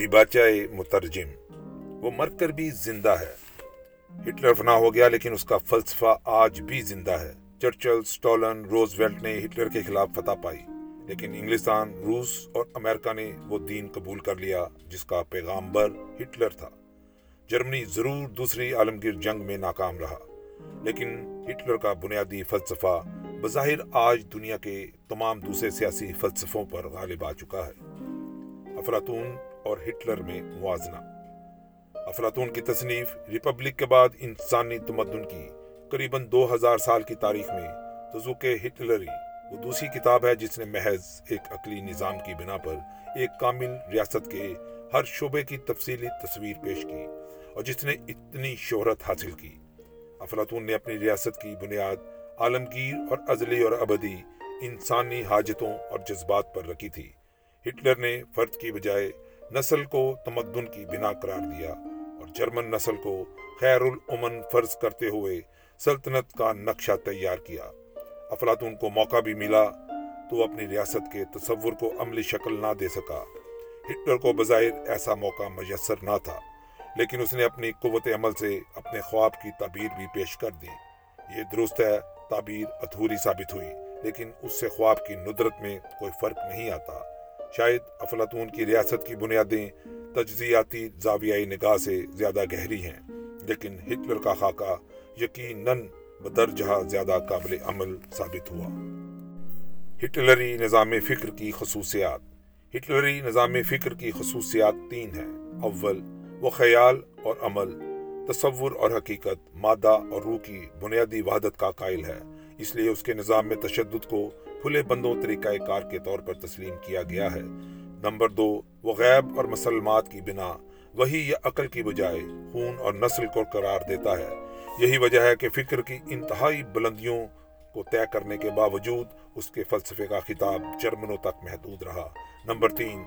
دیباچہ مترجم، وہ مر کر بھی زندہ ہے۔ ہٹلر فنا ہو گیا، لیکن اس کا فلسفہ آج بھی زندہ ہے۔ چرچل سٹولن روز ویلٹ نے ہٹلر کے خلاف فتح پائی، لیکن انگلستان، روس اور امریکہ نے وہ دین قبول کر لیا، جس کا پیغامبر ہٹلر تھا۔ جرمنی ضرور دوسری عالمگیر جنگ میں ناکام رہا، لیکن ہٹلر کا بنیادی فلسفہ بظاہر آج دنیا کے تمام دوسرے سیاسی فلسفوں پر غالب آ چکا ہے۔ افلاطون اور ہٹلر میں موازنہ۔ افلاطون کی تصنیف ریپبلک کے بعد انسانی تمدن کی قریباً دو ہزار سال کی تاریخ میں تزوک ہٹلری۔ وہ دوسری کتاب ہے جس نے محض ایک عقلی نظام کی بنا پر ایک کامل ریاست کے ہر شعبے کی تفصیلی تصویر پیش کی اور جس نے اتنی شہرت حاصل کی۔ افلاطون نے اپنی ریاست کی بنیاد، عالمگیر اور ازلی اور ابدی انسانی حاجتوں اور جذبات پر رکھی تھی۔ ہٹلر نے فرد کی بجائے نسل کو تمدن کی بنا قرار دیا اور جرمن نسل کو خیر الامن فرض کرتے ہوئے سلطنت کا نقشہ تیار کیا۔ افلاطون کو موقع بھی ملا تو اپنی ریاست کے تصور کو عملی شکل نہ دے سکا۔ ہٹلر کو بظاہر ایسا موقع میسر نہ تھا، لیکن اس نے اپنی قوت عمل سے اپنے خواب کی تعبیر بھی پیش کر دی۔ یہ درست ہے، تعبیر ادھوری ثابت ہوئی، لیکن اس سے خواب کی ندرت میں کوئی فرق نہیں آتا۔ شاید افلاطون کی ریاست کی بنیادیں تجزیاتی زاویائی نگاہ سے زیادہ گہری ہیں، لیکن ہٹلر کا خاکہ یقیناً بدرجہ زیادہ قابل عمل ثابت ہوا۔ ہٹلری نظام فکر کی خصوصیات۔ ہٹلری نظام فکر کی خصوصیات تین ہیں۔ اول، وہ خیال اور عمل، تصور اور حقیقت، مادہ اور روح کی بنیادی وحدت کا قائل ہے۔ اس لیے اس کے نظام میں تشدد کو کھلے بندوں طریقہ کار کے طور پر تسلیم کیا گیا ہے۔ نمبر دو، وہ غیب اور مسلمات کی بنا، وہی یا عقل کی بجائے خون اور نسل کو قرار دیتا ہے۔ یہی وجہ ہے کہ فکر کی انتہائی بلندیوں کو طے کرنے کے باوجود اس کے فلسفے کا خطاب جرمنوں تک محدود رہا۔ نمبر تین،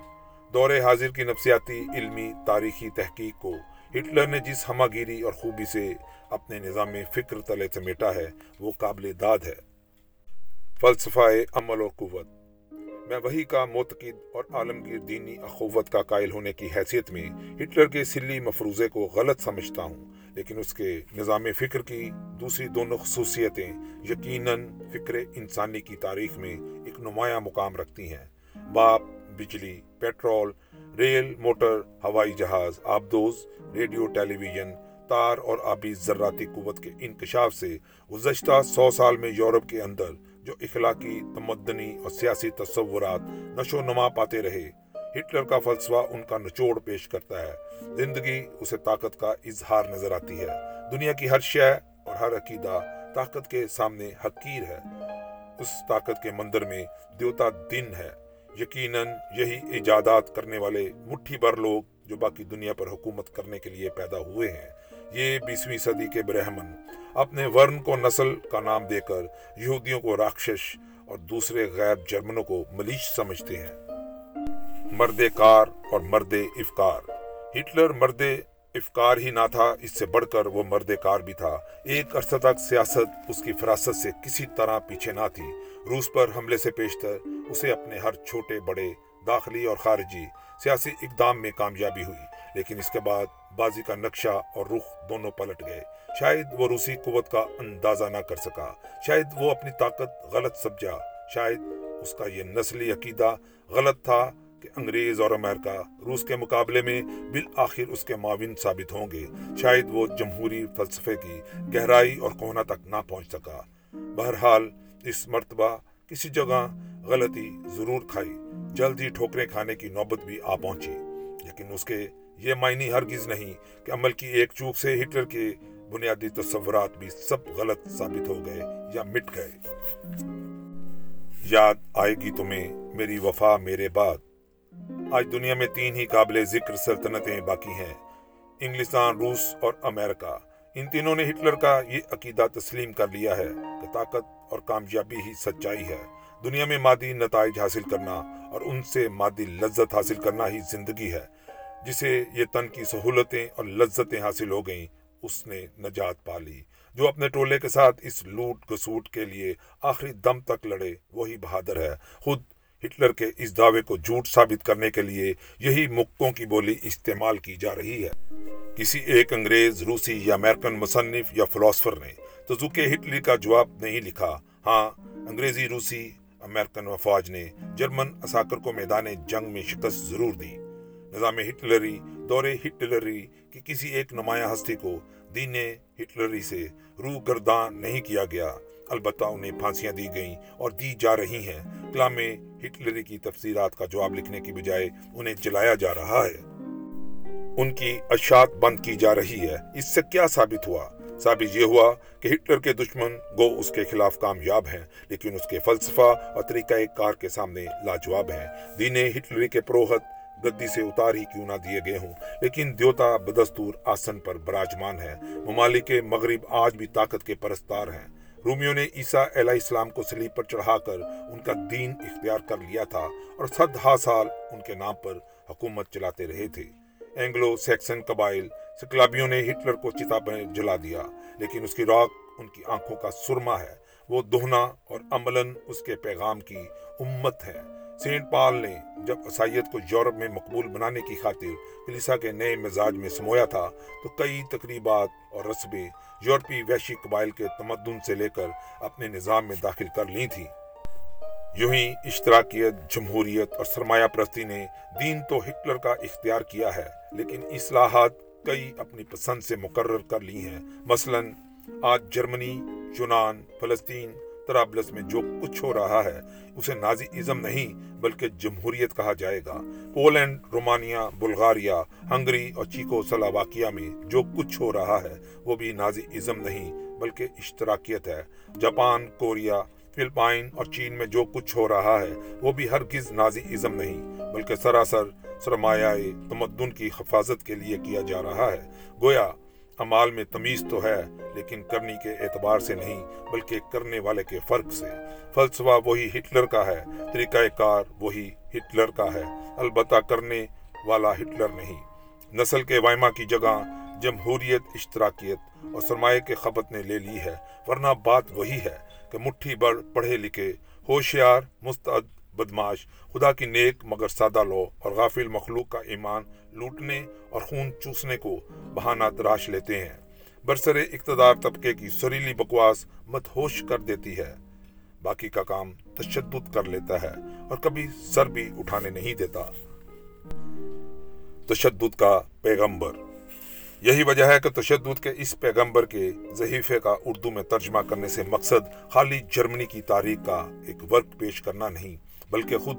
دور حاضر کی نفسیاتی، علمی، تاریخی تحقیق کو ہٹلر نے جس ہمہ گیری اور خوبی سے اپنے نظام فکر تلے سمیٹا ہے، وہ قابل داد ہے۔ فلسفہ عمل اور قوت۔ میں وہی کا معتقد اور عالمگیر دینی اخوت کا قائل ہونے کی حیثیت میں ہٹلر کے سلی مفروضے کو غلط سمجھتا ہوں، لیکن اس کے نظام فکر کی دوسری دونوں خصوصیتیں یقیناً فکر انسانی کی تاریخ میں ایک نمایاں مقام رکھتی ہیں۔ باپ، بجلی، پیٹرول، ریل، موٹر، ہوائی جہاز، آبدوز، ریڈیو ٹیلی ویژن تار اور آبی ذراتی قوت کے انکشاف سے گزشتہ سو سال میں یورپ کے اندر جو اخلاقی، تمدنی اور سیاسی تصورات نشو نما پاتے رہے۔ ہٹلر کا فلسفہ ان کا نچوڑ پیش کرتا ہے۔ زندگی اسے طاقت کا اظہار نظر آتی ہے۔ دنیا کی ہر شے اور ہر عقیدہ طاقت کے سامنے حقیر ہے۔ اس طاقت کے مندر میں دیوتا دن ہے۔ یقیناً یہی ایجادات کرنے والے مٹھی بھر لوگ جو باقی دنیا پر حکومت کرنے کے لیے پیدا ہوئے ہیں۔ یہ بیسویں صدی کے برہمن اپنے ورن کو نسل کا نام دے کر یہودیوں کو راکشش اور دوسرے غیر جرمنوں کو ملیش سمجھتے ہیں۔ مرد کار اور مرد افکار۔ ہٹلر مرد افکار ہی نہ تھا، اس سے بڑھ کر وہ مرد کار بھی تھا۔ ایک عرصہ تک سیاست اس کی فراست سے کسی طرح پیچھے نہ تھی۔ روس پر حملے سے پیشتر، اسے اپنے ہر چھوٹے، بڑے، داخلی اور خارجی سیاسی اقدام میں کامیابی ہوئی۔ لیکن اس کے بعد بازی کا نقشہ اور رخ دونوں پلٹ گئے۔ شاید وہ روسی قوت کا اندازہ نہ کر سکا۔ شاید وہ اپنی طاقت غلط سمجھا۔ شاید اس کا یہ نسلی عقیدہ غلط تھا کہ انگریز اور امریکہ روس کے مقابلے میں بالآخر اس کے معاون ثابت ہوں گے۔ شاید وہ جمہوری فلسفے کی گہرائی اور کونا تک نہ پہنچ سکا۔ بہرحال اس مرتبہ کسی جگہ غلطی ضرور کھائی۔ جلدی ٹھوکریں کھانے کی نوبت بھی آ پہنچی۔ لیکن اس کے یہ معنی ہرگز نہیں کہ عمل کی ایک چوک سے ہٹلر کے بنیادی تصورات بھی سب غلط ثابت ہو گئے یا مٹ گئے۔ یاد آئے گی تمہیں میری وفا میرے بعد۔ آج دنیا میں تین ہی قابل ذکر سلطنتیں باقی ہیں۔ انگلستان، روس اور امریکہ۔ ان تینوں نے ہٹلر کا یہ عقیدہ تسلیم کر لیا ہے کہ طاقت اور کامیابی ہی سچائی ہے۔ دنیا میں مادی نتائج حاصل کرنا اور ان سے مادی لذت حاصل کرنا ہی زندگی ہے۔ جسے یہ تن کی سہولتیں اور لذتیں حاصل ہو گئیں، اس نے نجات پا لی۔ جو اپنے ٹولے کے ساتھ اس لوٹ گسوٹ کے لیے آخری دم تک لڑے، وہی بہادر ہے۔ خود ہٹلر کے اس دعوے کو جھوٹ ثابت کرنے کے لیے یہی مکوں کی بولی استعمال کی جا رہی ہے۔ کسی ایک انگریز، روسی یا امریکن مصنف یا فلاسفر نے تزوکے ہٹلر کا جواب نہیں لکھا۔ ہاں انگریزی، روسی، امریکن وفاج نے جرمن اساکر کو میدان جنگ میں شکست ضرور دی۔ نظام ہٹلری دور ہٹلری کی کسی ایک نمایاں ہستی کو دین ہٹلری سے روح گردان نہیں کیا گیا۔ البتہ انہیں پھانسیاں دی گئیں اور دی جا رہی ہیں۔ کلام ہٹلری کی تفسیرات کا جواب لکھنے کی بجائے انہیں جلایا جا رہا ہے۔ ان کی اشاعت بند کی جا رہی ہے۔ اس سے کیا ثابت ہوا؟ ثابت یہ ہوا کہ ہٹلر کے دشمن گو اس کے خلاف کامیاب ہیں، لیکن اس کے فلسفہ اور طریقہ کار کے سامنے لاجواب ہیں۔ دین ہٹلری کے پروہت گدی سے اتار ہی کیوں نہ دیے گئے ہوں۔ لیکن دیوتا بدستور آسن پر براجمان ہے ممالک مغرب آج بھی طاقت کے پرستار ہیں۔ رومیو نے عیسیٰ علیہ السلام کو سلیب پر چڑھا کر ان کا دین اختیار کر لیا تھا اور صد سال ان کے نام پر حکومت چلاتے رہے تھے۔ اینگلو سیکسن قبائل سکلابیوں نے ہٹلر کو چتا پر جلا دیا، لیکن اس کی راک ان کی آنکھوں کا سرما ہے۔ وہ دہنا اور عملاً اس کے پیغام کی امت ہے سینٹ پال نے جب عیسائیت کو یورپ میں مقبول بنانے کی خاطر کلیسا کے نئے مزاج میں سمویا تھا، تو کئی تقریبات اور رسبے یورپی ویشی قبائل کے تمدن سے لے کر اپنے نظام میں داخل کر لی تھی یوں ہی اشتراکیت، جمہوریت اور سرمایہ پرستی نے دین تو ہٹلر کا اختیار کیا ہے، لیکن اصلاحات کئی اپنی پسند سے مقرر کر لی ہیں۔ مثلا، آج جرمنی، یونان، فلسطین طرابلس میں جو کچھ ہو رہا ہے، اسے نازی ازم نہیں بلکہ جمہوریت کہا جائے گا۔ پولینڈ رومانیا بلغاریا، ہنگری اور چیکو سلاواکیا میں جو کچھ ہو رہا ہے، وہ بھی نازی ازم نہیں بلکہ اشتراکیت ہے۔ جاپان، کوریا، فلپائن اور چین میں جو کچھ ہو رہا ہے، وہ بھی ہرگز نازی ازم نہیں بلکہ سراسر سرمایہ تمدن کی حفاظت کے لیے کیا جا رہا ہے۔ گویا امال میں تمیز تو ہے، لیکن کرنی کے اعتبار سے نہیں، بلکہ کرنے والے کے فرق سے۔ فلسفہ وہی ہٹلر کا ہے، طریقہ کار وہی ہٹلر کا ہے۔ البتہ کرنے والا ہٹلر نہیں۔ نسل کے وائمہ کی جگہ جمہوریت، اشتراکیت اور سرمایہ کے خبت نے لے لی ہے۔ ورنہ بات وہی ہے کہ مٹھی بڑھ، پڑھے لکھے، ہوشیار، مستعد بدماش خدا کی نیک مگر سادہ لو اور غافل مخلوق کا ایمان لوٹنے اور خون چوسنے کو بہانہ تراش لیتے ہیں۔ برسر اقتدار طبقے کی سریلی بکواس متہوش کر دیتی ہے۔ باقی کا کام تشدد کر لیتا ہے اور کبھی سر بھی اٹھانے نہیں دیتا۔ تشدد کا پیغمبر۔ یہی وجہ ہے کہ تشدد کے اس پیغمبر کے ضحیفے کا اردو میں ترجمہ کرنے سے مقصد خالی جرمنی کی تاریخ کا ایک ورک پیش کرنا نہیں۔ بلکہ خود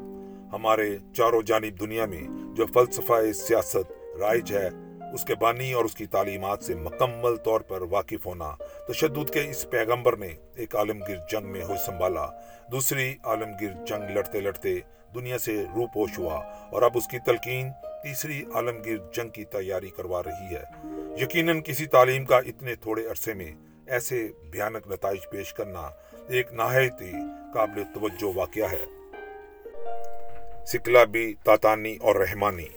ہمارے چاروں جانب دنیا میں جو فلسفہ سیاست، رائج ہے، اس کے بانی اور اس کی تعلیمات سے مکمل طور پر واقف ہونا، تشدد کے اس پیغمبر نے ایک عالمگیر جنگ میں ہوئی سنبھالا، دوسری عالمگیر جنگ لڑتے لڑتے دنیا سے روپوش ہوا اور اب اس کی تلقین تیسری عالمگیر جنگ کی تیاری کروا رہی ہے۔ یقیناً کسی تعلیم کا اتنے تھوڑے عرصے میں ایسے بھیانک نتائج پیش کرنا ایک نہایت ہی قابل توجہ واقعہ ہے۔ سکلابی تاتانی اور رحمانی۔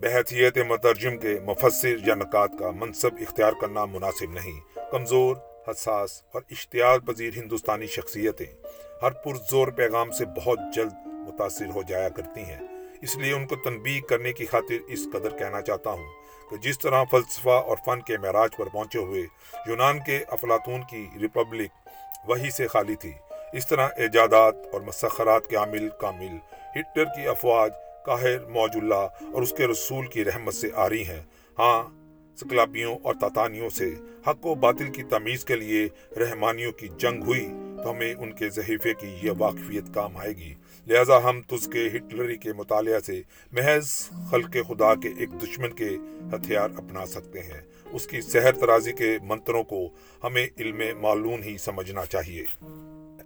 بحثیت مترجم کے مفسر یا نکات کا منصب اختیار کرنا مناسب نہیں۔ کمزور، حساس اور اشتعال پذیر ہندوستانی شخصیتیں ہر پرزور پیغام سے بہت جلد متاثر ہو جایا کرتی ہیں۔ اس لیے ان کو تنبیہ کرنے کی خاطر اس قدر کہنا چاہتا ہوں کہ جس طرح فلسفہ اور فن کے معراج پر پہنچے ہوئے یونان کے افلاطون کی ریپبلک وہی سے خالی تھی، اس طرح ایجادات اور مسخرات کے عامل کامل ہٹلر کی افواج قاہر موج اللہ اور اس کے رسول کی رحمت سے آ رہی ہیں۔ ہاں سکلابیوں اور تاتانیوں سے حق و باطل کی تمیز کے لیے رحمانیوں کی جنگ ہوئی تو ہمیں ان کے ذہیفے کی یہ واقفیت کام آئے گی۔ لہٰذا ہم تجھ کے ہٹلری کے مطالعہ سے محض خلق خدا کے ایک دشمن کے ہتھیار اپنا سکتے ہیں۔ اس کی سحر ترازی کے منتروں کو ہمیں علم معلوم ہی سمجھنا چاہیے۔